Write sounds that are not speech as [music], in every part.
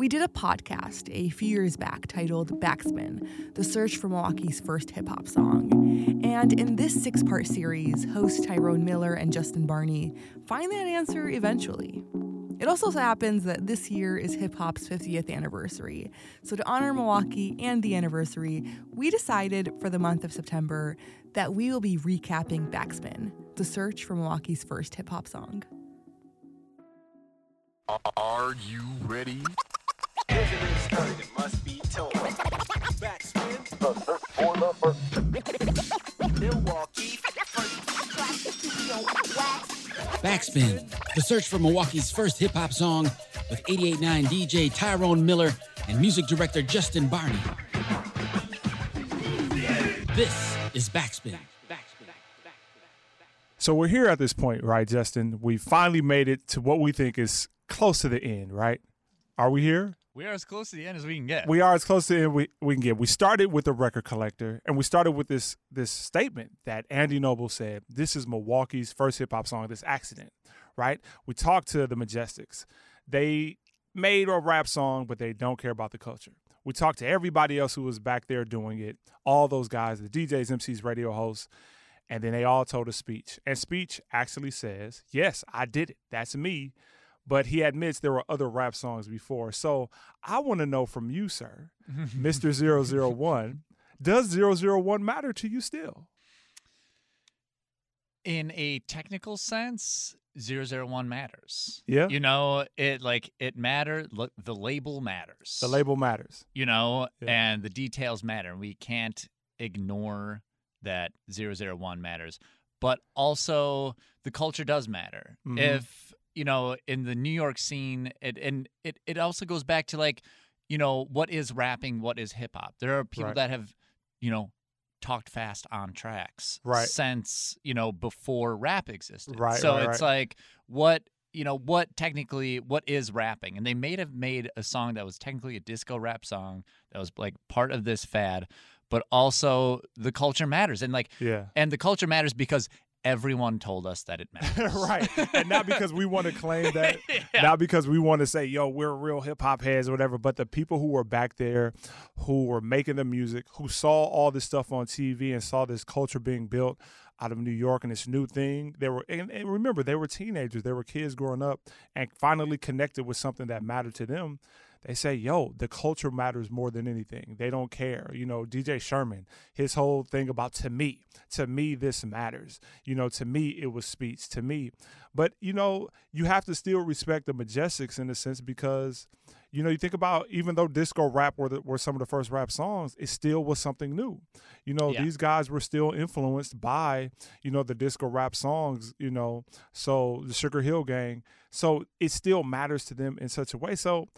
We did a podcast a few years back titled Backspin The Search for Milwaukee's First Hip Hop Song. And in this six part series, hosts Tyrone Miller and Justin Barney find that answer eventually. It also so happens that this year is hip hop's 50th anniversary. So, to honor Milwaukee and the anniversary, we decided for the month of September that we will be recapping Backspin, the search for Milwaukee's first hip hop song. Are you ready? Backspin, the search for Milwaukee's first hip hop song with 88.9 DJ Tyrone Miller and music director Justin Barney. This is Backspin. So we're here at this point, right, Justin? We finally made it to what we think is close to the end, right? Are we here? We are as close to the end as we can get. We are as close to the end we, we can get. We started with the record collector, and we started with this this statement that Andy Noble said, "This is Milwaukee's first hip hop song. This accident." Right? We talked to the Majestics. They made a rap song, but they don't care about the culture. We talked to everybody else who was back there doing it, all those guys, the DJs, MCs, radio hosts, and then they all told a speech. And speech actually says, "Yes, I did it. That's me." But he admits there were other rap songs before. So I want to know from you, sir, [laughs] Mr. 001, does 001 matter to you still? In a technical sense, 001 matters. Yeah. You know, it like it matter look the label matters. The label matters. You know, Yeah. and the details matter. We can't ignore that 001 matters. But also the culture does matter. Mhm. If, you know, in the New York scene, it and it it also goes back to like, you know, what is rapping, what is hip hop? There are people Right. that have, you know, talked fast on tracks Right. since, you know, before rap existed. Right, So right, it's right. like what you know what technically what is rapping and they may have made a song that was technically a disco rap song that was like part of this fad but also the culture matters and like Yeah. and the culture matters because everyone told us that it [laughs] matters right. And not because we want to claim [laughs] that, Yeah. not because we want to say, yo, we're real hip hop heads or whatever, but the people who were back there, who were making the music, who saw all this stuff on TV and saw this culture being built out of New York and this new thing, they were, and, and remember, they were teenagers, they were kids growing up and finally connected with something that mattered to them. They say, yo, the culture matters more than anything. They don't care. You know, DJ Sherman, his whole thing about to me, to me, this matters. You know, to me, it was speech. To me, but you know, you have to still respect the Majestics in a sense because, you know, you think about even though disco rap were the, were some of the first rap songs, it still was something new. You know, Yeah. these guys were still influenced by, you know, the disco rap songs. You know, so the Sugar Hill Gang. So it still matters to them in such a way. So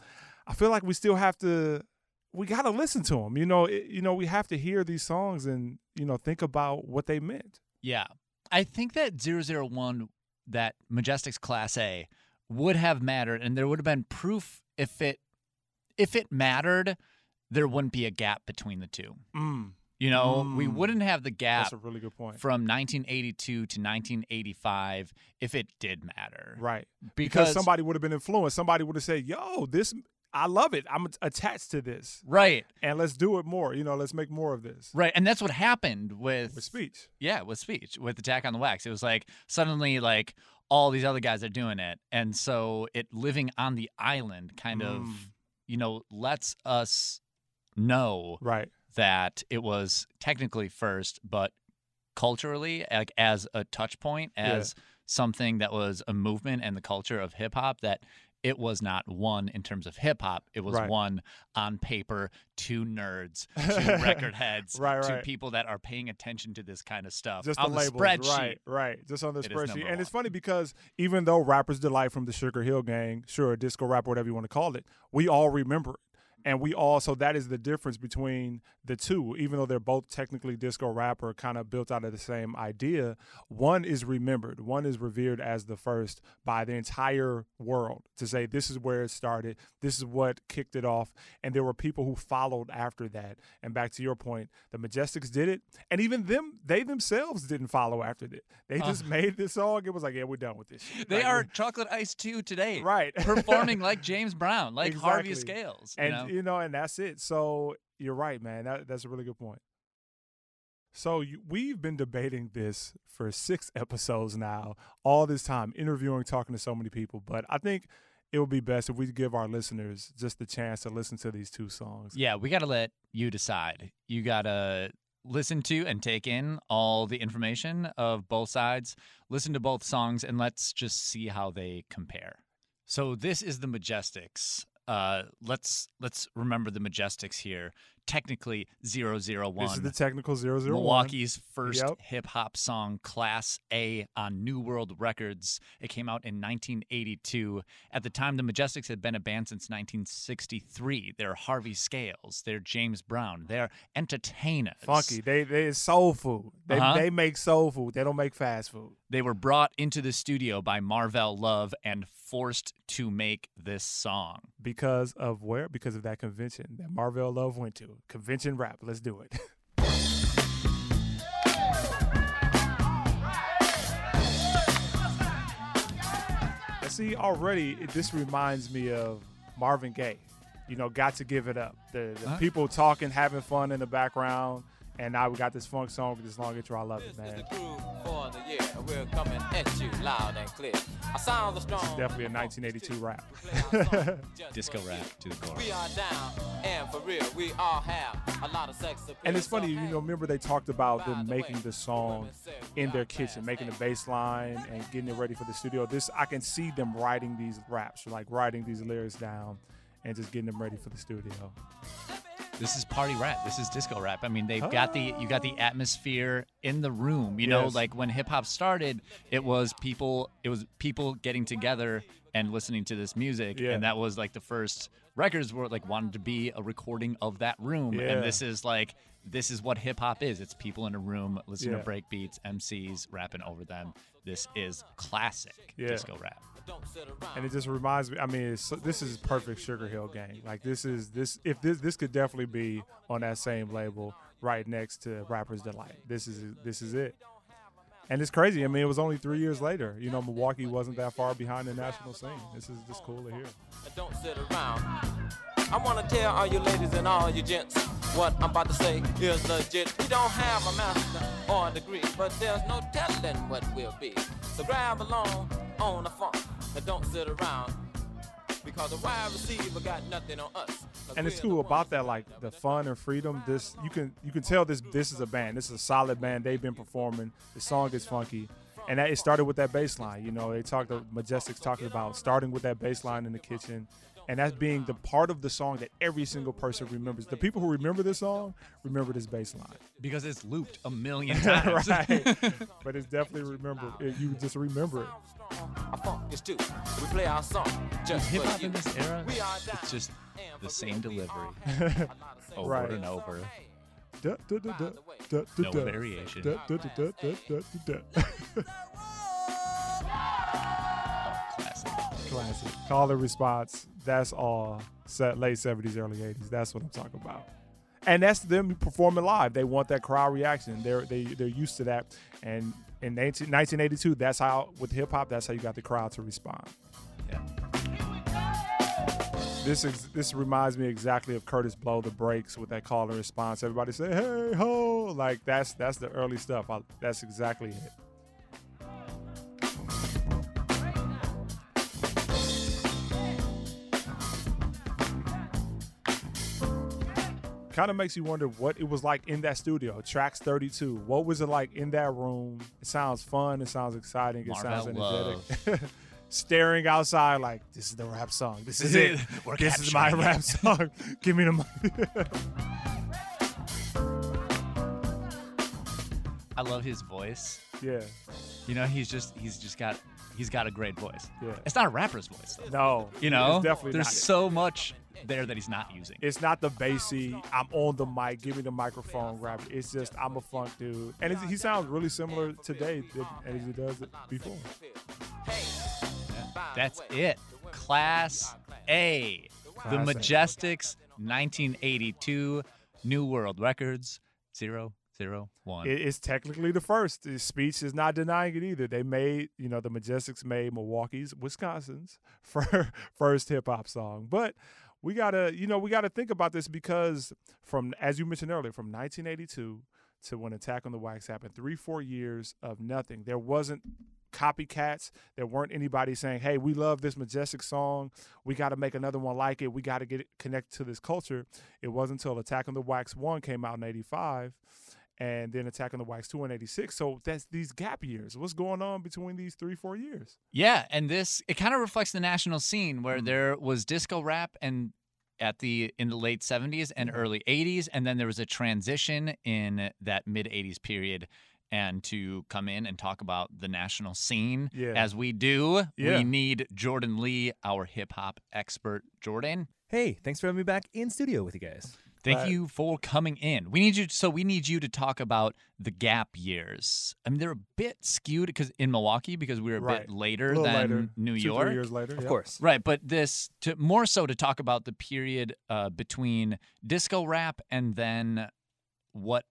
I feel like we still have to. We got to listen to them. You know, it, you know, we have to hear these songs and you know think about what they meant. yeah i think that 001 that majestics class a would have mattered and there would have been proof if it if it mattered there wouldn't be a gap between the two Mm, you know we Mm. wouldn't have the gap that's a really good point. from 1982 to 1985 if it did matter. Right. Because, because somebody would have been influenced. Somebody would have said, "Yo, this I love it. I'm attached to this, right, and let's do it more. You know, let's make more of this." right, and that's what happened with, With speech, yeah, with speech, with Attack on the Wax. It was like suddenly like all these other guys are doing it, and so it living on the island kind Mm. of you know lets us know right? that it was technically first, but culturally, like as a touch point, Yeah. as something that was a movement and the culture of hip hop, that it was not one in terms of hip hop. It was Right. one on paper to nerds, [laughs] to record heads, Right, to right. people that are paying attention to this kind of stuff. Just on the the, labels, spreadsheet. right? Right. Just on the spreadsheet, and it's funny because even though rappers delight from the Sugar Hill Gang, sure, disco rap, whatever you want to call it, we all remember it. And we all so that is the difference between the two even though they're both technically disco rap or kind of built out of the same idea one is remembered one is revered as the first by the entire world to say this is where it started this is what kicked it off and there were people who followed after that and back to your point the majestics did it and even them they themselves didn't follow after it they uh. just made this song it was like yeah we're done with this shit. They Like, are chocolate ice too today. right [laughs] Performing like James Brown, like Harvey Scales. You and know? You know, and that's it. So you're right, man. That, that's a really good point. So you, we've been debating this for six [laughs] episodes now, all this time, interviewing, talking to so many people. But I think it would be best if we give our listeners just the chance to listen to these two songs. Yeah, we got to let you decide. You got to listen to and take in all the information of both sides, listen to both songs, and let's just see how they compare. So this is the Majestics. Uh, let's let's remember the Majestics here. Technically, 001. This is the technical 001. Milwaukee's first Yep. hip hop song, Class A, on New World Records. It came out in 1982. At the time, the Majestics had been a band since 1963. They're Harvey Scales. They're James Brown. They're entertainers. Funky. They they soul food. They Uh-huh. they make soul food. They don't make fast food. They were brought into the studio by Marvell Love and forced to make this song. Because of where? Because of that convention that Marvell Love went to. Convention rap. Let's do it. [laughs] And See, already this reminds me of Marvin Gaye. You know, got to give it up. The, the Huh? people talking, having fun in the background, and now we got this funk song with this long intro. I love it, This is man. We're coming at you loud and clear. Our sounds are strong. This is definitely a 1982 rap. We play our song [laughs] just Disco rap to the core. We are down, and for real, we all have a lot of sex appeal. And it's funny, you know, remember they talked about them making the song women say we in their kitchen, making the hey. bass line and getting it ready for the studio. This I can see them writing these raps, like writing these lyrics down and just getting them ready for the studio. This is party rap. This is disco rap. I mean, they've got the ah. you got the atmosphere in the room. You know, like when hip hop started, it was people it was people getting together and listening to this music, Yeah. and that was like the first records were like wanted to be a recording of that room. Yeah. And this is like this is what hip hop is. It's people in a room listening Yeah. to break beats, MCs rapping over them. This is classic disco rap. Don't sit around. And it just reminds me. I mean, this is perfect Sugar Hill Gang. Like this is this if this this could definitely be on that same label right next to Rapper's Delight. This is this is it. And it's crazy. I mean, it was only three years later. You know, Milwaukee wasn't that far behind the national scene. This is just cool to hear. Don't sit around. I want to tell all you ladies and all you gents what I'm about to say is legit. We don't have a master or a degree, but there's no telling what we'll be. So grab along on the funk and don't sit around. Because a wide receiver got nothing on us. and it's cool about that like the fun and freedom this you can you can tell this this is a band. This is a solid band. They've been performing. The song is funky. And that it started with that bass line you know. They talked the majestics talking about starting with that bass line in the kitchen and that's being the part of the song that every single person remembers the people who remember this song remember this bass line Because it's looped a million [laughs] times. right [laughs] but it's definitely remembered. it, you just remember it strong. Our funk is too. We play our song just Hip for hop in this era, We are down, it's just the same delivery all have a lot of sex [laughs] over Right. and over. Da, da, da, No variation. Classic. Call and response. That's all. Late seventies, early eighties. That's what I'm talking about. And that's them performing live. They want that crowd reaction. They're they they're used to that. And in 19, 1982, that's how with hip hop, that's how you got the crowd to respond. Yeah. This is this reminds me exactly of Kurtis Blow the breaks with that call and response. Everybody say hey ho, like that's that's the early stuff. I, that's exactly it. Kind of makes you wonder what it was like in that studio. Tracks 32. What was it like in that room? It sounds fun. It sounds exciting. It sounds energetic. [laughs] Staring outside like this is the rap song. This is it. We're this is my rap song. [laughs] Give me the money. I love his voice. yeah. You know, he's just he's just got he's got a great voice. Yeah. It's not a rapper's voice though. No. You know, it's definitely there's not so much there that he's not using. It's not the bassy. I'm on the mic. Give me the microphone. Grab it. It's just I'm a funk dude, and he sounds really similar today as he does it before. That's it. Class A. The Class A. Majestics 1982 New World Records 001. It, it's technically the first. The speech is not denying it either. They made, you know, the Majestics made Milwaukee's, Wisconsin's [laughs] first hip hop song. But we gotta, you know, we gotta think about this because from, as you mentioned earlier, from 1982 to when Attack on the Wax happened, three, four years of nothing. There wasn't copycats. There weren't anybody saying, "Hey, we love this majestic song. We got to make another one like it. We got to get connected to this culture." It wasn't until Attack on the Wax one came out in '85, and then Attack on the Wax two in '86. So that's these gap years. What's going on between these three, four years? Yeah, and this it kind of reflects the national scene where Mm. there was disco rap and at the in the late 70s and Mhm. early 80s and then there was a transition in that mid 80s period and to come in and talk about the national scene Yeah. as we do Yeah. we need Jordan Lee our hip hop expert Jordan Hey, thanks for having me back in studio with you guys. Thank Right. you for coming in. We need you. So we need you to talk about the gap years. I mean, they're a bit skewed because in Milwaukee because we were a Right. bit later A little than later, New two, York. three years later. Of yeah. course. Right, but this to more so to talk about the period uh, between disco rap and then what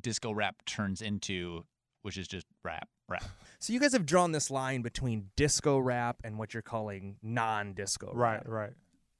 disco rap turns into, which is just rap, rap. [laughs] So you guys have drawn this line between disco rap and what you're calling non-disco Right, rap. right.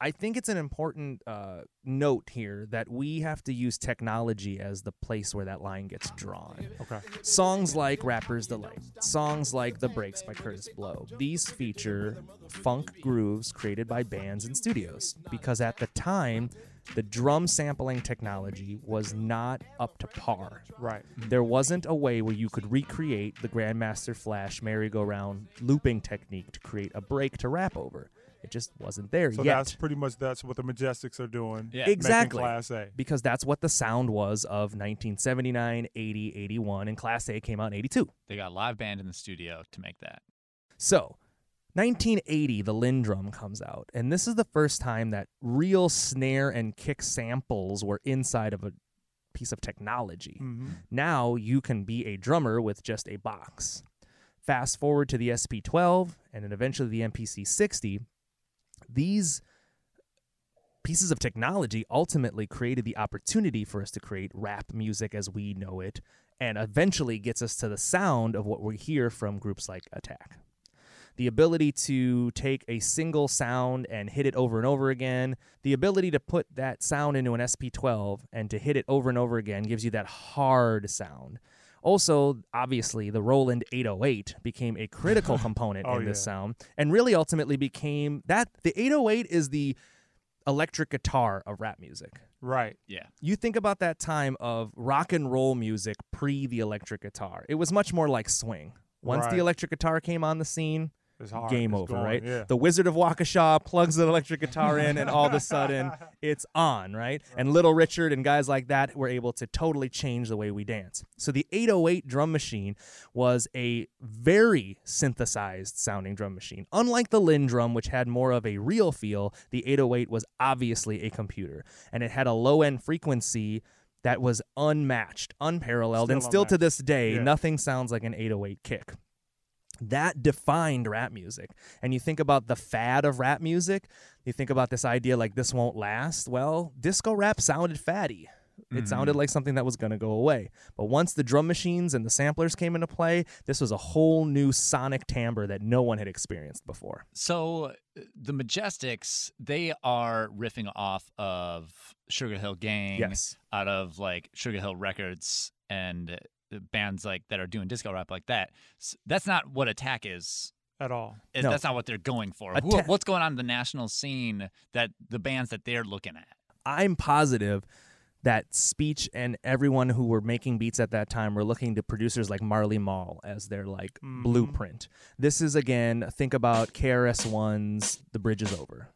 I think it's an important uh, note here that we have to use technology as the place where that line gets drawn. Okay. Songs like Rapper's Delight, songs like The Breaks by Kurtis Blow, these feature funk grooves created by bands and studios because at the time, the drum sampling technology was not up to par. Right. There wasn't a way where you could recreate the Grandmaster Flash merry-go-round looping technique to create a break to rap over. It just wasn't there yet. So yet. that's pretty much that's what the Majestics are doing. Yeah. Exactly. Class A. because that's what the sound was of 1979, 80, 81, and Class A came out in 82. They got a live band in the studio to make that. So, 1980, the LinnDrum comes out, and this is the first time that real snare and kick samples were inside of a piece of technology. hmm Now you can be a drummer with just a box. Fast forward to the SP12 and then eventually the MPC 60. These pieces of technology ultimately created the opportunity for us to create rap music as we know it and eventually gets us to the sound of what we hear from groups like Attack. The ability to take a single sound and hit it over and over again, the ability to put that sound into an SP12 and to hit it over and over again gives you that hard sound. Also, obviously, the Roland 808 became a critical [laughs] oh, component Oh, in this yeah. sound and really ultimately became that the 808 is the electric guitar of rap music. Right. Yeah. You think about that time of rock and roll music pre the electric guitar. It was much more like swing. Once Right. the electric guitar came on the scene, It's hard. Game over, going, right? Yeah. The Wizard of Waukesha plugs the electric guitar in, and all of a sudden [laughs] it's on, right? And Little Richard and guys like that were able to totally change the way we dance. So the 808 drum machine was a very synthesized sounding drum machine. Unlike the LinnDrum, which had more of a real feel, the 808 was obviously a computer, and it had a low end frequency. That was unmatched, unparalleled, and Still still to this day, Yeah. nothing sounds like an 808 kick that defined rap music. And you think about the fad of rap music, you think about this idea like this won't last. Well, disco rap sounded fatty. It sounded like something that was going to go away. But once the drum machines and the samplers came into play, this was a whole new sonic timbre that no one had experienced before. So uh, the Majestics, they are riffing off of Sugar Hill Gang, Yes. out of like Sugar Hill Records and bands like that are doing disco rap like that. That's not what Attack is. At all. No. That's not what they're going for. Who, Attack- what's going on in the national scene that the bands that they're looking at? I'm positive that Speech and everyone who were making beats at that time were looking to producers like Marley Marl as their like Mhm. blueprint. This is again, think about KRS One's The Bridge is Over.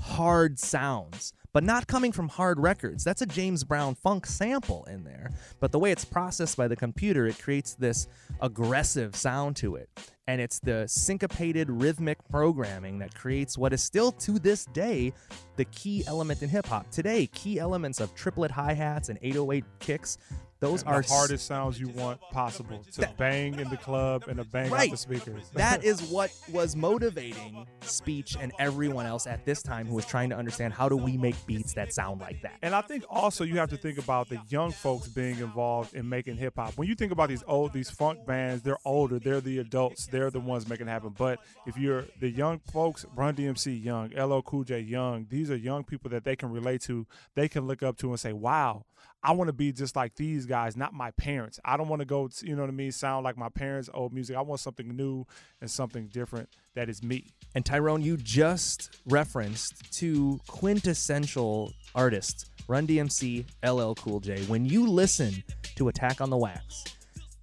hard sounds, but not coming from hard records. That's a James Brown funk sample in there. But the way it's processed by the computer, it creates this aggressive sound to it. And it's the syncopated rhythmic programming that creates what is still to this day the key element in hip hop. Today, key elements of triplet hi hats and 808 kicks, those the are s- hardest sounds you want possible to bang in the club and to bang out the speakers. that [laughs] is what was motivating speech and everyone else at this time who was trying to understand how do we make beats that sound like that. And I think also you have to think about the young folks being involved in making hip hop. When you think about these old these funk bands, they're older, they're the adults, they're the ones making it happen. But if you're the young folks, Run DMC young, LL Cool J young, these are young people that they can relate to, they can look up to and say, "Wow, I want to be just like these guys, not my parents. I don't want to go, you know what I mean, sound like my parents' old music. I want something new and something different that is me." And Tyrone, you just referenced two quintessential artists, Run DMC, LL Cool J. When you listen to Attack on the Wax,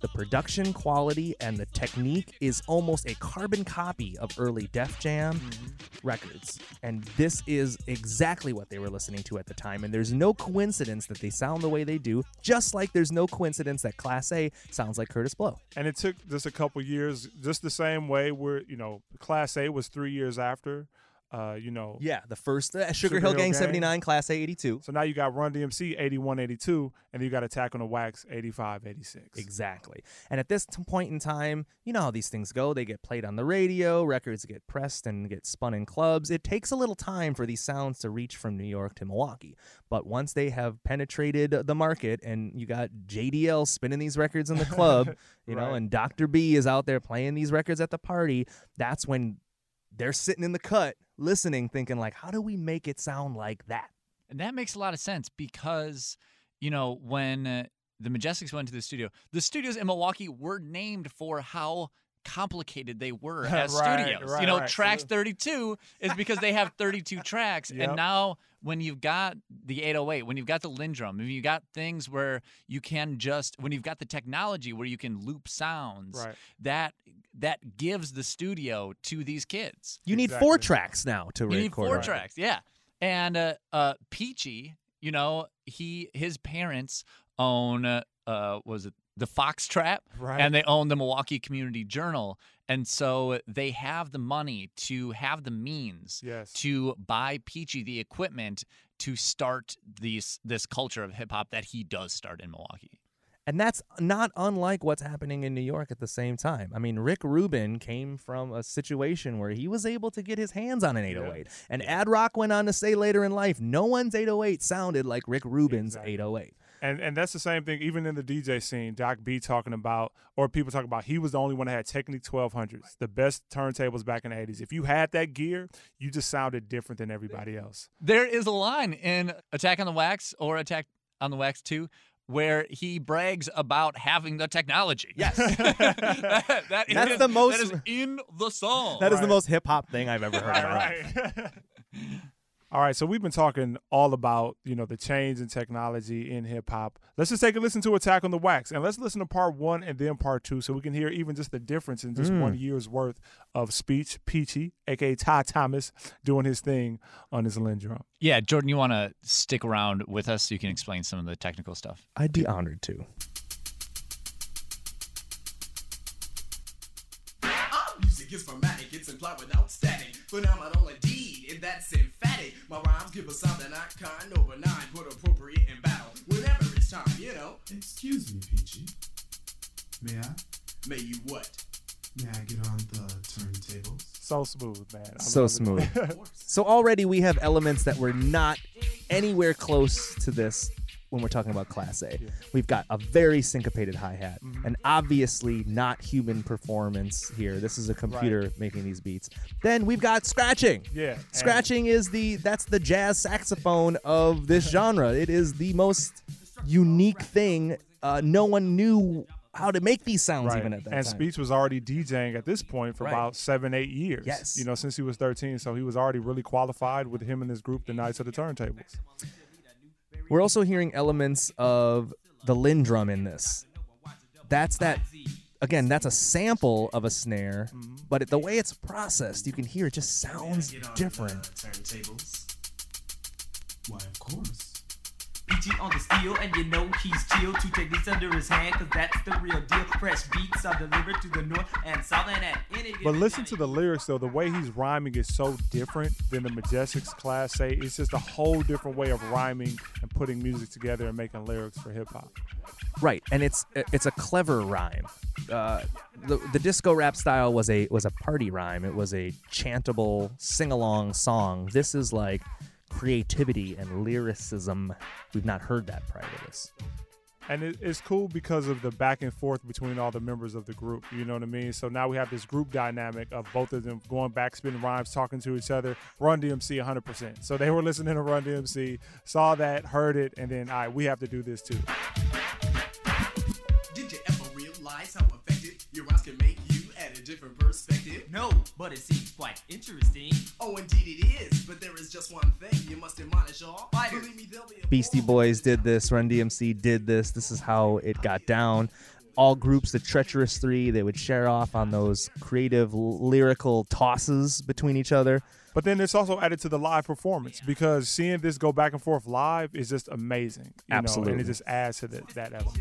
the production quality and the technique is almost a carbon copy of early Def Jam mm-hmm. records. And this is exactly what they were listening to at the time. And there's no coincidence that they sound the way they do, just like there's no coincidence that Class A sounds like Kurtis Blow. and it took just a couple years, just the same way where you know Class A was three years after, uh, you know. Yeah, the first uh, Sugar, Sugar Hill Hill Gang Gang. 79, Class A 82. So now you got Run DMC 81, 82, and you got Attack on the Wax 85, 86. Exactly. And at this t- point in time, you know how these things go. They get played on the radio, records get pressed and get spun in clubs. It takes a little time for these sounds to reach from New York to Milwaukee. But once they have penetrated the market and you got JDL spinning these records in the club, [laughs] you know, Right. and Dr. B is out there playing these records at the party, that's when they're sitting in the cut listening thinking like how do we make it sound like that? And that makes a lot of sense because, you know, when uh, the Majestics went to the studio, the studios in Milwaukee were named for how complicated they were [laughs] as Right, studios. right, you know, right. So tracks 32 is because they have 32 [laughs] tracks. Yep. And now when you've got the 808, when you've got the LinnDrum, when you've got things where you can just when you've got the technology where you can loop sounds, Right. that that gives the studio to these kids. You need four tracks now to You record. need four right. tracks, yeah. And uh, uh, Peachy, you know, he his parents own uh, uh was it the Fox Trap, Right. and they own the Milwaukee Community Journal, and so they have the money to have the means Yes. to buy Peachy the equipment to start these this culture of hip hop that he does start in Milwaukee. And that's not unlike what's happening in New York at the same time. I mean, Rick Rubin came from a situation where he was able to get his hands on an 808. And Ad Rock went on to say later in life, no one's 808 sounded like Rick Rubin's Exactly. 808. And and that's the same thing even in the DJ scene. Doc B talking about, or people talking about, he was the only one that had Technics 1200s, the best turntables back in the 80s. If you had that gear, you just sounded different than everybody else. There is a line in Attack on the Wax or Attack on the Wax 2 where he brags about having the technology. Yes. that, [laughs] that That's is- the most- that is in the song. That is the most hip hop thing I've ever heard in my life. right. [laughs] All right, so we've been talking all about you know the change in technology in hip hop. Let's just take a listen to Attack on the Wax, and let's listen to part one and then part two, so we can hear even just the difference in just Mm. one year's worth of speech. Peachy, aka Ty Thomas, doing his thing on his LinnDrum. Yeah, Jordan, you want to stick around with us so you can explain some of the technical stuff? I'd be honored to. Our music is formatic, it's implied without static. Phenomenal indeed, and that's emphatic. My rhymes give a sound that not kind over nine, but appropriate in battle whenever it's time, you know. Excuse me, Peachy. May I? May you what? May I get on the turntables? So smooth, man. I So smooth. [laughs] So already we have elements that were not anywhere close to this when we're talking about Class A. We've got a very syncopated hi hat, and obviously not human performance here. This is a computer making these beats. Then we've got scratching. Yeah, Scratching is the that's the jazz saxophone of this [laughs] genre. It is the most unique thing. Uh, no one knew how to make these sounds Right. even at that and time. Speech was already DJing at this point for Right. about seven, eight years. Yes. You know, since he was 13. So he was already really qualified with him and his group, the Knights of the Turntables. We're also hearing elements of the LinnDrum in this. That's that. Again, that's a sample of a snare, but it, the way it's processed, you can hear it just sounds different. Why, of course. Peachy on the steel, and you know he's chill. Two Technics under his hand, cause that's the real deal. Fresh beats are delivered to the north and south, and at any given But listen to the lyrics though. The way he's rhyming is so different than the Majestics Class A. It's just a whole different way of rhyming and putting music together and making lyrics for hip hop. Right, and it's it's a clever rhyme. Uh, the the disco rap style was a was a party rhyme. It was a chantable sing along song. This is like creativity and lyricism. We've not heard that prior to this. And it, it's cool because of the back and forth between all the members of the group. You know what I mean? So now we have this group dynamic of both of them going back, spinning rhymes, talking to each other. Run DMC 100%. So they were listening to Run DMC, saw that, heard it, and then, all right, we have to do this too. Did you ever realize how effective your rhymes can make you at a different perspective? No, but it seems quite interesting. Oh, indeed it is. But there is just one thing you must admonish all. Believe me, there'll be a Beastie Boys did this. Run DMC did this. This is how it got down. All groups, the Treacherous Three, they would share off on those creative l- lyrical tosses between each other. But then it's also added to the live performance because seeing this go back and forth live is just amazing. You Know? And it just adds to the, that element.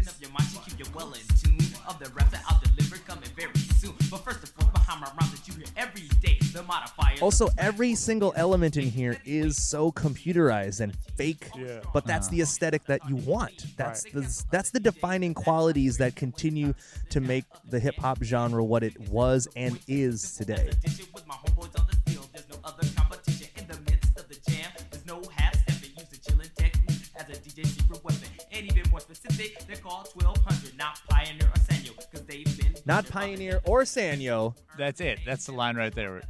Also, every single element in here is so computerized and fake, Yeah. but that's the uh-huh. aesthetic that you want. That's the that's the defining qualities that continue to make the hip hop genre what it was and is today. Addition with my homeboys on the field, there's no other competition in the midst of the jam. There's no half stepping, use the chilling technique as a DJ secret weapon. And even more specific, they're 1200, not Pioneer or Sanyo, because they've been Not Pioneer or Sanyo. That's it. That's the line right there.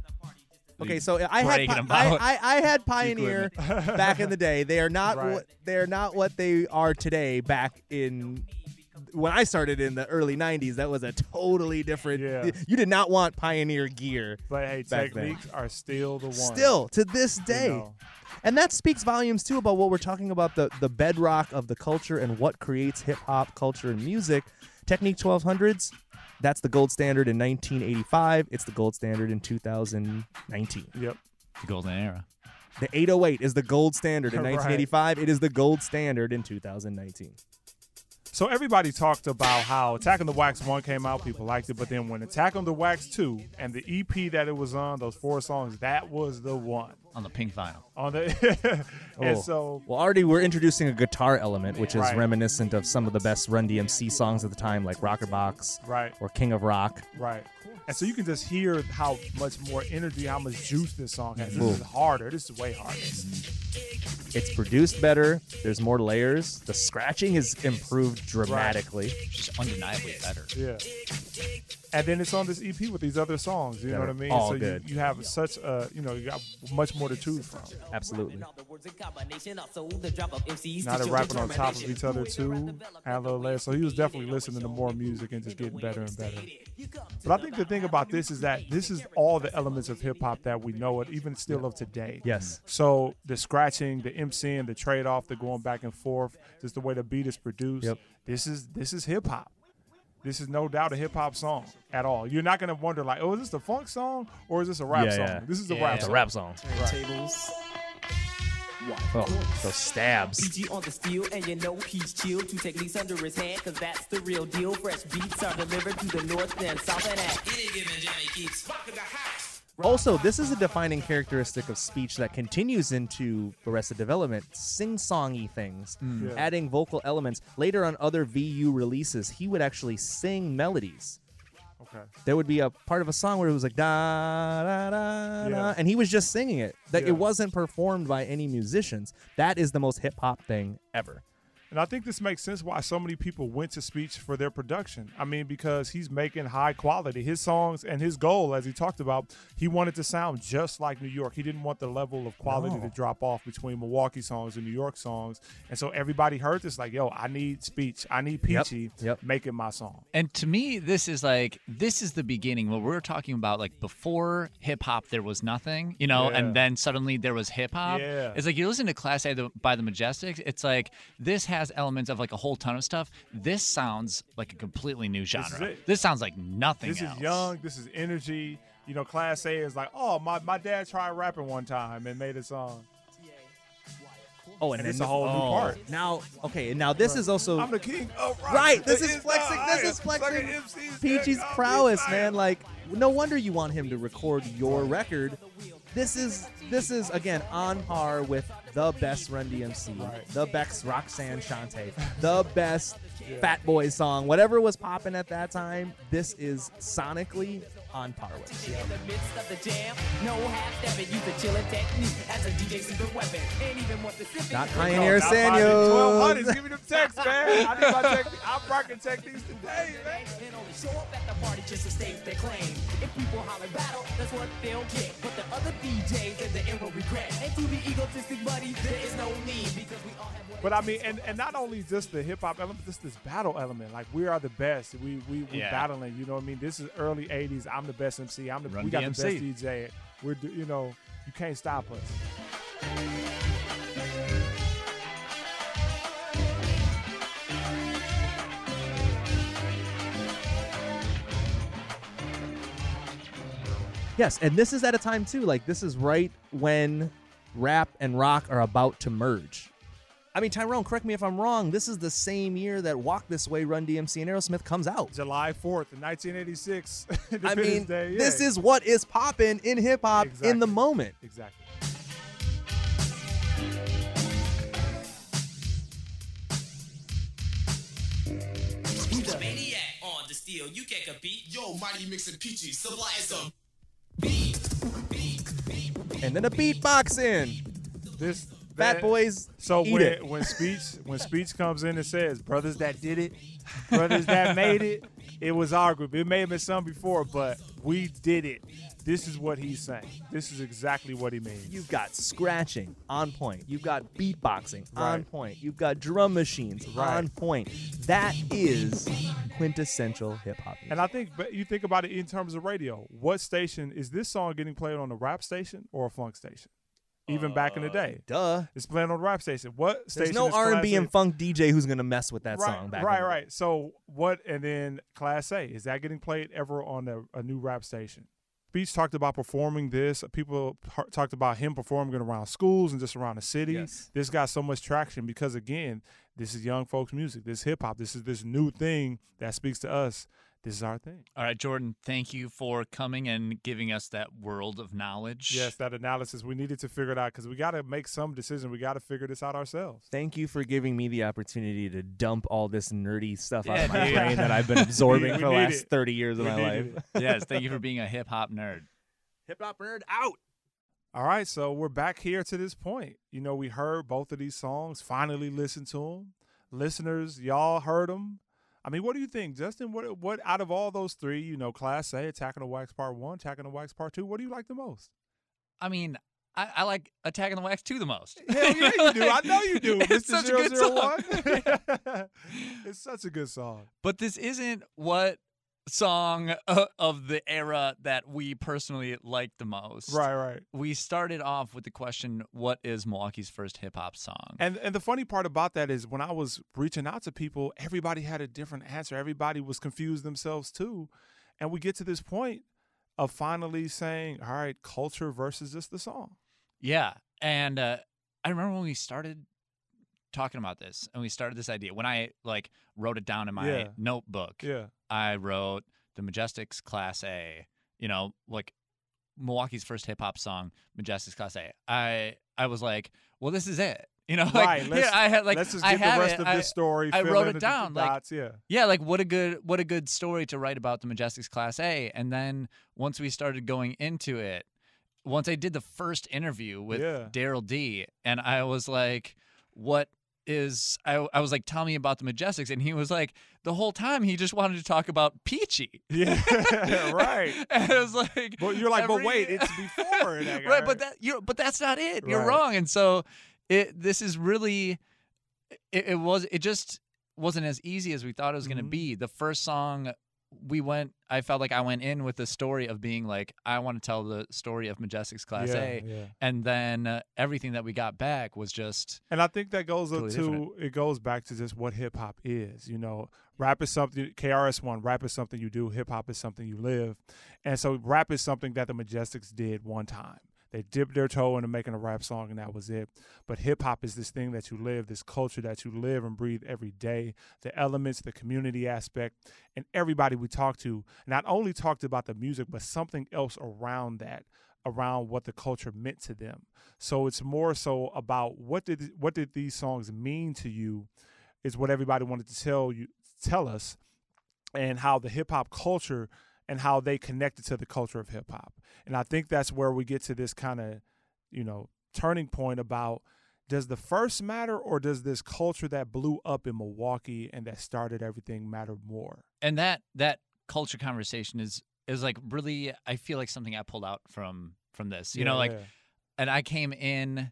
Okay, so I had I, I, I had Pioneer [laughs] back in the day. They are not Right. what they are not what they are today. Back in when I started in the early '90s, that was a totally different. Yeah. You did not want Pioneer gear. But hey, Back then. Technics are still the one. Still to this day. know. And that speaks volumes too about what we're talking about the the bedrock of the culture and what creates hip hop culture and music. Technics 1200s, that's the gold standard in 1985. It's the gold standard in 2019. Yep. The golden era. The 808 is the gold standard in [laughs] Right. 1985. It is the gold standard in 2019. So everybody talked about how Attack on the Wax 1 came out, people liked it, but then when Attack on the Wax 2 and the EP that it was on, those four songs, that was the one. On the pink vinyl. On the [laughs] and Oh. so Well, already we're introducing a guitar element, which is Right. reminiscent of some of the best Run DMC songs at the time, like Rock Box right, or King of Rock. right. And so you can just hear how much more energy, how much juice this song has. This Ooh. is harder. This is way harder. It's produced better. There's more layers. The scratching is improved dramatically. Just undeniably better. Yeah. And then it's on this EP with these other songs. You know They're what I mean? all so good. You, you have such a, you know, you got much more to choose from. Absolutely. Now they're rapping on top of each other too. Add a little layer. So he was definitely listening to more music and just getting better and better. But I think the thing about this is that this is all the elements of hip hop that we know it, even still of today. Yes. So the scratching, the MCing, the trade off, the going back and forth, just the way the beat is produced. Yep. This is this is hip hop. This is no doubt a hip hop song at all. You're not gonna wonder like, oh, is this a funk song or is this a rap Yeah, song? yeah. This is a Yeah, rap It's a song. rap song. Tables. Oh, those stabs. Peachy on the steel, and you know he's chill. Two Technics under his hand, cause that's the real deal. Fresh beats are delivered to the north and south, and at any given jam, he keeps rocking the house. Also, this is a defining characteristic of speech that continues into Arrested Development, sing-songy things, mm. Yeah. adding vocal elements. Later on other VU releases, he would actually sing melodies. Okay. There would be a part of a song where it was like da da da da, and he was just singing it. That it wasn't performed by any musicians. That is the most hip hop thing ever. And I think this makes sense why so many people went to Speech for their production. I mean, because he's making high quality. His songs and his goal, as he talked about, he wanted to sound just like New York. He didn't want the level of quality No. to drop off between Milwaukee songs and New York songs. And so everybody heard this like, yo, I need Speech. I need Yep. Peachy Yep. making my song. And to me, this is like this is the beginning. What we're talking about, like before hip hop, there was nothing, you know, Yeah. and then suddenly there was hip hop. Yeah. It's like you listen to Class A by the Majestics. It's like this has elements of like a whole ton of stuff. This sounds like a completely new genre. it. This sounds like nothing. This else. is young. This is energy. You know, Class A is like, oh, my, my dad tried rapping one time and made a song. Oh, and, And it's a whole new oh, part. Now, okay, and now this is also I'm the king of rock. right. This is flexing. This is flexing Sucker MCs Peachy's prowess, man. Like, no wonder you want him to record your record. This is this is again on par with the best Run DMC, the best Roxanne Shante, the best Fat Boy song, whatever was popping at that time. This is sonically on par with. it. In the midst of the jam, no half stepping, use a chilling technique as a DJ secret weapon. And even more specific, Not Pioneer Not mine. 1200s. Sanyo. Give me them texts, man. I need my tech. I'm rocking Technics today, man. and only show up at the party just to state their claim. If people holler battle, that's what they'll get. But the other DJs in the end will regret. And to the egotistic buddies, there is no need because we all have one. But I mean, and, and not only just the hip hop element, just this battle element. Like we are the best. We we we Yeah. battling. You know what I mean? This is early '80s. I'm the best MC. I'm the Run we got DMC. the best DJ. We're you know you can't stop us. Yes, and this is at a time too. Like this is right when rap and rock are about to merge. I mean, Tyrone, correct me if I'm wrong. This is the same year that Walk This Way, Run DMC, and Aerosmith comes out. July 4th, 1986. [laughs] I mean, Day, this is what is popping in hip hop in the moment. exactly. Maniac on the steel? You can't compete. Yo, Mighty Mix and Peachy, supply some. beat. And then a beatbox in. This Fat that- Boys So eat when it. when speech when speech comes in and says brothers that did it, [laughs] brothers that made it, it was our group. It may have been some before, but we did it. This is what he's saying. This is exactly what he means. You've got scratching on point. You've got beatboxing on point. You've got drum machines Right. on point. That is quintessential hip hop. and I think, but you think about it in terms of radio. What station is this song getting played on? A rap station or a funk station? Even back in the uh, day, Duh. it's playing on the rap station. What There's no R and B and funk DJ who's gonna mess with that right, song back. right, in the day. right. So what? And then Class A is that getting played ever on a, a new rap station? Beach talked about performing this. People talked about him performing it around schools and just around the city. Yes. This got so much traction because again, this is young folks' music. This hip hop. This is this new thing that speaks to us. This is our thing. All right, Jordan, thank you for coming and giving us that world of knowledge. Yes, that analysis. We needed to figure it out because we got to make some decision. We got to figure this out ourselves. Thank you for giving me the opportunity to dump all this nerdy stuff out Yeah, of my dude. brain that I've been [laughs] absorbing We for the last it. 30 years of We my life. it. [laughs] yes, thank you for being a hip hop nerd. Hip hop nerd out. All right, so we're back here to this point. You know, we heard both of these songs, finally listened to them. Listeners, y'all heard them. I mean, what do you think, Justin? What what out of all those three, you know, Class A, Attacking the Wax Part 1, Attacking the Wax Part 2, what do you like the most? I mean, I, I like Attacking the Wax 2 the most. Hell yeah, you do. I know you do. [laughs] It's Mr. such a good song. [laughs] [laughs] it's such a good song. But this isn't what song uh, of the era that we personally like the most. Right, right. We started off with the question, what is Milwaukee's first hip hop song? And and the funny part about that is when I was reaching out to people, everybody had a different answer. Everybody was confused themselves too. And we get to this point of finally saying, all right, culture versus just the song. Yeah. And uh, I remember when we started talking about this and we started this idea, when I like wrote it down in my Yeah. notebook, Yeah. I wrote the Majestics Class A, you know, like Milwaukee's first hip hop song, Majestics Class A. I I was like, well, this is it. [laughs] You know, like, right. Let's, yeah, I had like let's just I the rest it. of this story. I fill wrote it down, like- dots, yeah. yeah, like what a good what a good story to write about the Majestics Class A. And then once we started going into it, once I did the first interview with Yeah. Daryl D, and I was like, "What is?" I I was like, "Tell me about the Majestics," and he was like, the whole time he just wanted to talk about Peachy. [laughs] Yeah, [laughs] right. [laughs] and I was like, But you're like, but wait, it's before. right, but that you but that's not it. You're wrong. And so it this is really it, it was it just wasn't as easy as we thought it was going to mm-hmm. be. The first song we went I felt like I went in with the story of being like I want to tell the story of Majestics Class yeah, A yeah. and then uh, everything that we got back was just And I think that goes Totally to it goes back to just what hip hop is. You know, rap is something KRS One, rap is something you do, hip hop is something you live. And so rap is something that the Majestics did one time. They dipped their toe into making a rap song, and that was it. But hip hop is this thing that you live, this culture that you live and breathe every day. The elements, the community aspect, and everybody we talked to not only talked about the music, but something else around that around what the culture meant to them. So it's more so about what did what did these songs mean to you is what everybody wanted to tell you tell us and how the hip hop culture and how they connected to the culture of hip hop. And I think that's where we get to this kind of, you know, turning point about does the first matter or does this culture that blew up in Milwaukee and that started everything matter more? And that that culture conversation is is like really I feel like something I pulled out from from this. You know, like and I came in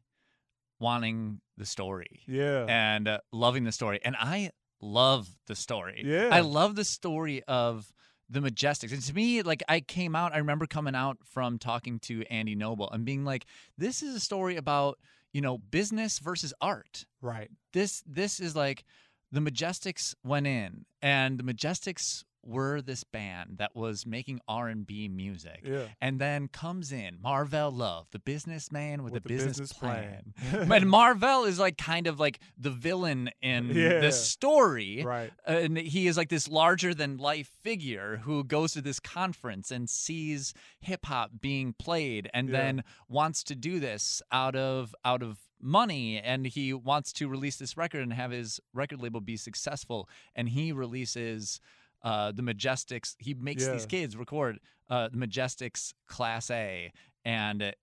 wanting the story. Yeah. And uh, loving the story. And I love the story. Yeah. I love the story of the Majestics. And to me, like I came out, I remember coming out from talking to Andy Noble and being like, this is a story about, you know, business versus art. Right. This this is like the Majestics went in and the Majestics were this band that was making R&B music. Yeah. And then comes in Marvell Love, the businessman with, With a the business, business plan. plan. [laughs] and Marvell is like kind of like the villain in Yeah. this story. Right. And he is like this larger than life figure who goes to this conference and sees hip hop being played and Yeah. then wants to do this out of out of money and he wants to release this record and have his record label be successful and he releases uh, the Majestics. He makes these kids record uh, the Majestics Class A, and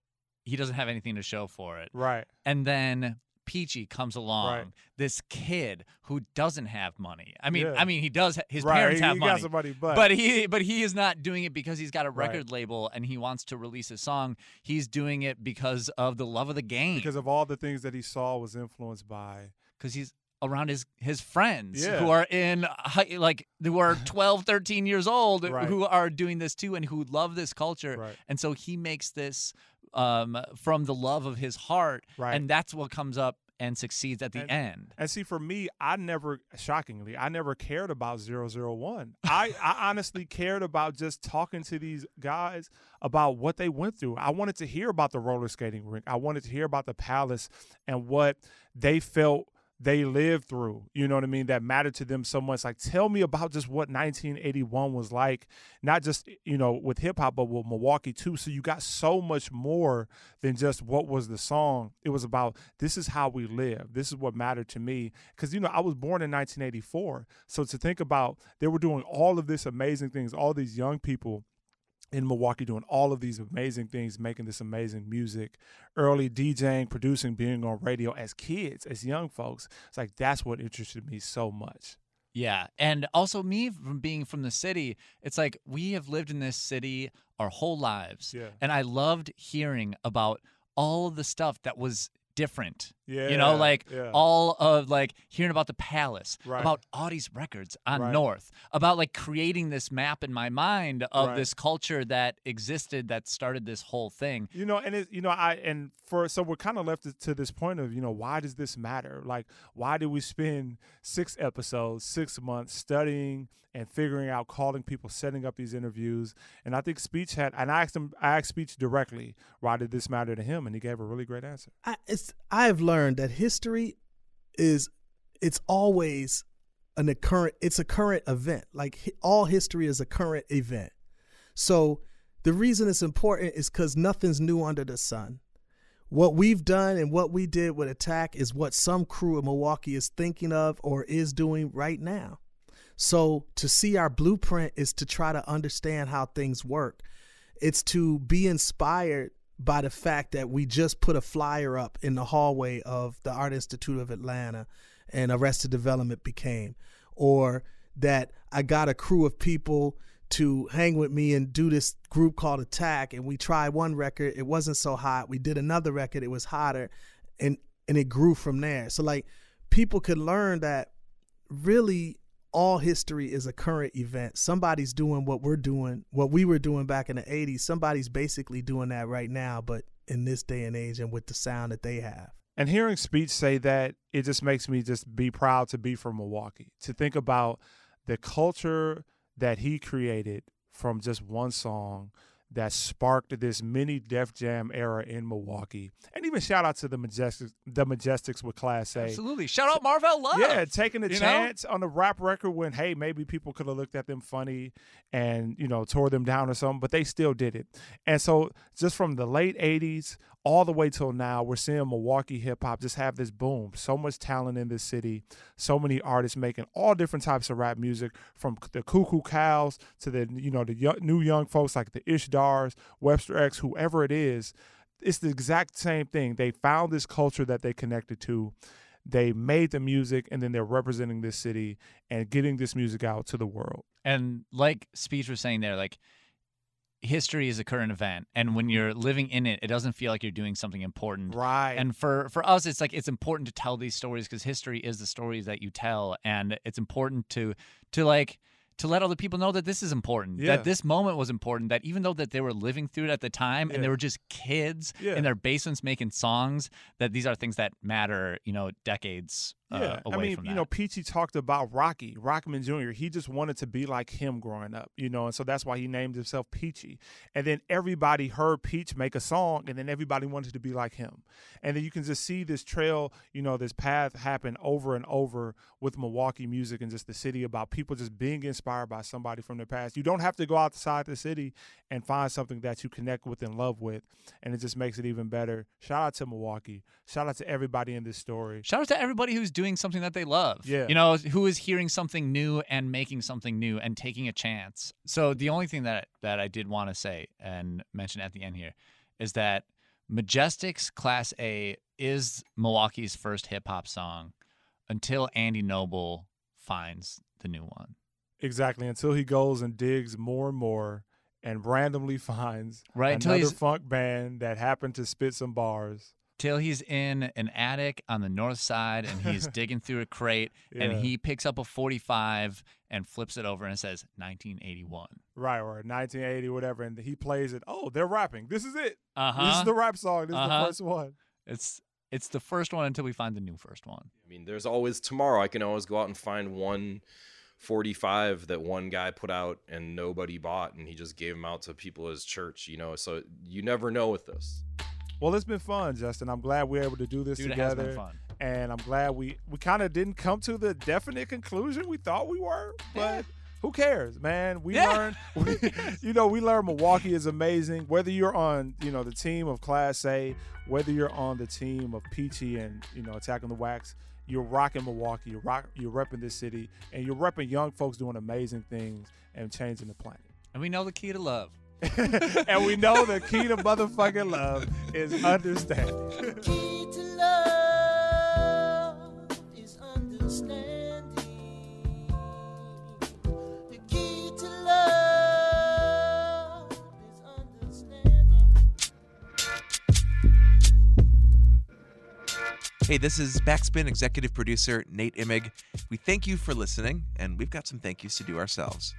he doesn't have anything to show for it. Right. And then Peachy comes along, this kid who doesn't have money. I mean, Yeah. I mean, he does. His Right, parents he- have he money, money, but- he but he is not doing it because he's got a Right. record label and he wants to release a song. He's doing it because of the love of the game. Because of all the things that he saw was influenced by. because he's around his his friends Yeah. who are in like who are [laughs] 12 13 years old Right. who are doing this too and who love this culture Right. and so he makes this um from the love of his heart Right. and that's what comes up and succeeds at the And- end And see, for me, I never, shockingly, I never cared about 001. I, I honestly cared about just talking to these guys about what they went through. I wanted to hear about the roller skating rink. I wanted to hear about the palace and what they felt they lived through. You know what I mean? That mattered to them so much. Like, tell me about just what 1981 was like, not just, eh, you know, with hip hop, but with Milwaukee too. So you got so much more than just what was the song. It was about this is how we live. This is what mattered to me. Because, you know, I was born in 1984. So to think about they were doing all of this amazing things, all these young people in Milwaukee doing all of these amazing things, making this amazing music, early DJing, producing, being on radio as kids, as young folks. It's like that's what interested me so much. yeah and also me from being from the city it's like we have lived in this city our whole lives Yeah. and i loved hearing about all of the stuff that was different Yeah. you know like yeah. all of like hearing about the palace Right. about audie's records on Right. north about like creating this map in my mind of Right. this culture that existed that started this whole thing you know and it you know i and for so we're kind of left to- to this point of you know why does this matter like why did we spend six episodes six months studying and figuring out calling people setting up these interviews and i think Speech had and i asked him i asked Speech directly why did this matter to him and he gave a really great answer I, it's I've learned that history is it's always an current it's a current event. Like all history is a current event. So the reason it's important is cuz nothing's new under the sun. What we've done and what we did with Attack is what some crew in Milwaukee is thinking of or is doing right now. So to see our blueprint is to try to understand how things work. It's to be inspired by the fact that we just put a flyer up in the hallway of the Art Institute of Atlanta and Arrested Development became, or that I got a crew of people to hang with me and do this group called Attack, and we tried one record, it wasn't so hot. We did another record, it was hotter, and and it grew from there. So like people could learn that really all history is a current event. Somebody's doing what we're doing, what we were doing back in the 80s. Somebody's basically doing that right now, but in this day and age and with the sound that they have. And hearing Speech say that, it just makes me just be proud to be from Milwaukee. To think about the culture that he created from just one song that sparked this mini Def Jam era in Milwaukee. And even shout out to the Majestics, the Majestics with Class A. Absolutely. Shout out Marvell Love. Yeah, taking a You know? chance on a rap record when hey, maybe people could have looked at them funny and you know tore them down or something, but they still did it. And so just from the late '80s all the way till now, we're seeing Milwaukee hip hop just have this boom. So much talent in this city, so many artists making all different types of rap music, from the Coo Coo Cals to the you know the young, new young folks like the Ishdarrs, Webster X, whoever it is. It's the exact same thing. They found this culture that they connected to they made the music and then they're representing this city and getting this music out to the world. And like Speech was saying there, like history is a current event and when you're living in it it doesn't feel like you're doing something important. Right. And for for us it's like it's important to tell these stories because history is the stories that you tell and it's important to to like to let other people know that this is important Yeah. that this moment was important that even though that they were living through it at the time and they were just kids Yeah. in their basements making songs that these are things that matter you know decades uh, Yeah, away I mean, from you know, Peachy talked about Rocky, Rockman Jr. He just wanted to be like him growing up, you know, and so that's why he named himself Peachy. And then everybody heard Peach make a song, and then everybody wanted to be like him. And then you can just see this trail, you know, this path happen over and over with Milwaukee music and just the city about people just being inspired by somebody from the past. You don't have to go outside the city and find something that you connect with and love with, and it just makes it even better. Shout out to Milwaukee. Shout out to everybody in this story. Shout out to everybody who's doing something that they love. Yeah. You know, who is hearing something new and making something new and taking a chance. So the only thing that that I did want to say and mention at the end here is that Majestic's Class A is Milwaukee's first hip hop song until Andy Noble finds the new one. Exactly. Until he goes and digs more and more and randomly [laughs] finds Right, until another funk band that happened to spit some bars. Till he's in an attic on the north side and he's [laughs] digging through a crate and he picks up a 45 and flips it over and it says 1981. Right, or 1980, whatever, and he plays it. Oh, they're rapping. This is it. Uh-huh. This is the rap song. This is Uh-huh. the first one. It's it's the first one until we find the new first one. I mean, there's always tomorrow. I can always go out and find one 45 that one guy put out and nobody bought, and he just gave them out to people at his church. You know, so you never know with this. Well, it's been fun, Justin. I'm glad we're able to do this Dude, it has together. been fun. And I'm glad we we kind of didn't come to the definite conclusion we thought we were, but who cares, man? We Yeah. learned, [laughs] we, you know, we learned Milwaukee is amazing. Whether you're on, you know, the team of Class A, whether you're on the team of Peachy and you know attacking the wax, you're rocking Milwaukee. You're rock, you're repping this city, and you're repping young folks doing amazing things and changing the planet. And we know the key to love. [laughs] and we know the key to motherfucking love is understanding. Hey, this is Backspin executive producer Nate Imig. We thank you for listening, and we've got some thank yous to do ourselves.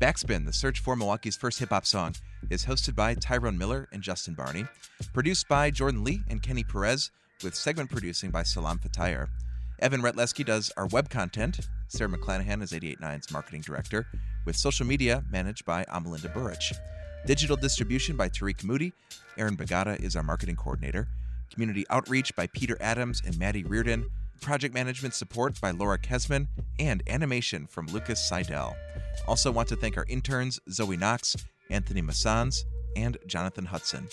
Backspin, the search for Milwaukee's first hip hop song, is hosted by Tyrone Miller and Justin Barney, produced by Jordan Lee and Kenny Perez, with segment producing by Salam Fatayr. Evan Rytlewski does our web content. Sarah McClanahan is 889's marketing director, with social media managed by Amalinda Burrich. Digital distribution by Tarik Moody. Aaron Bagata is our marketing coordinator. Community outreach by Peter Adams and Maddie Reardon. Project management support by Laura Kesman. And animation from Lucas Seidel. Also want to thank our interns Zoe Knox, Anthony Massans, and Jonathan Hudson.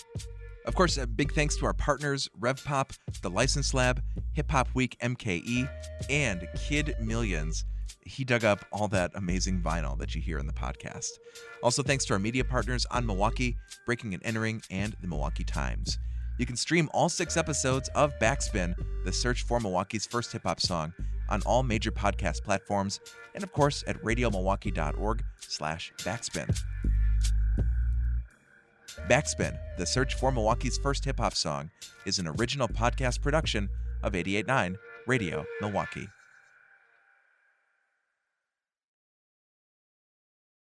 Of course, a big thanks to our partners RevPop, The License Lab, Hip Hop Week MKE, and Kid Millions. He dug up all that amazing vinyl that you hear in the podcast. Also, thanks to our media partners OnMilwaukee, Breaking and Entering, and the Milwaukee Times. You can stream all six episodes of Backspin, the search for Milwaukee's first hip hop song, on all major podcast platforms, and of course at radiomilwaukee.org slash backspin. Backspin, the search for Milwaukee's first hip hop song, is an original podcast production of 889 Radio Milwaukee.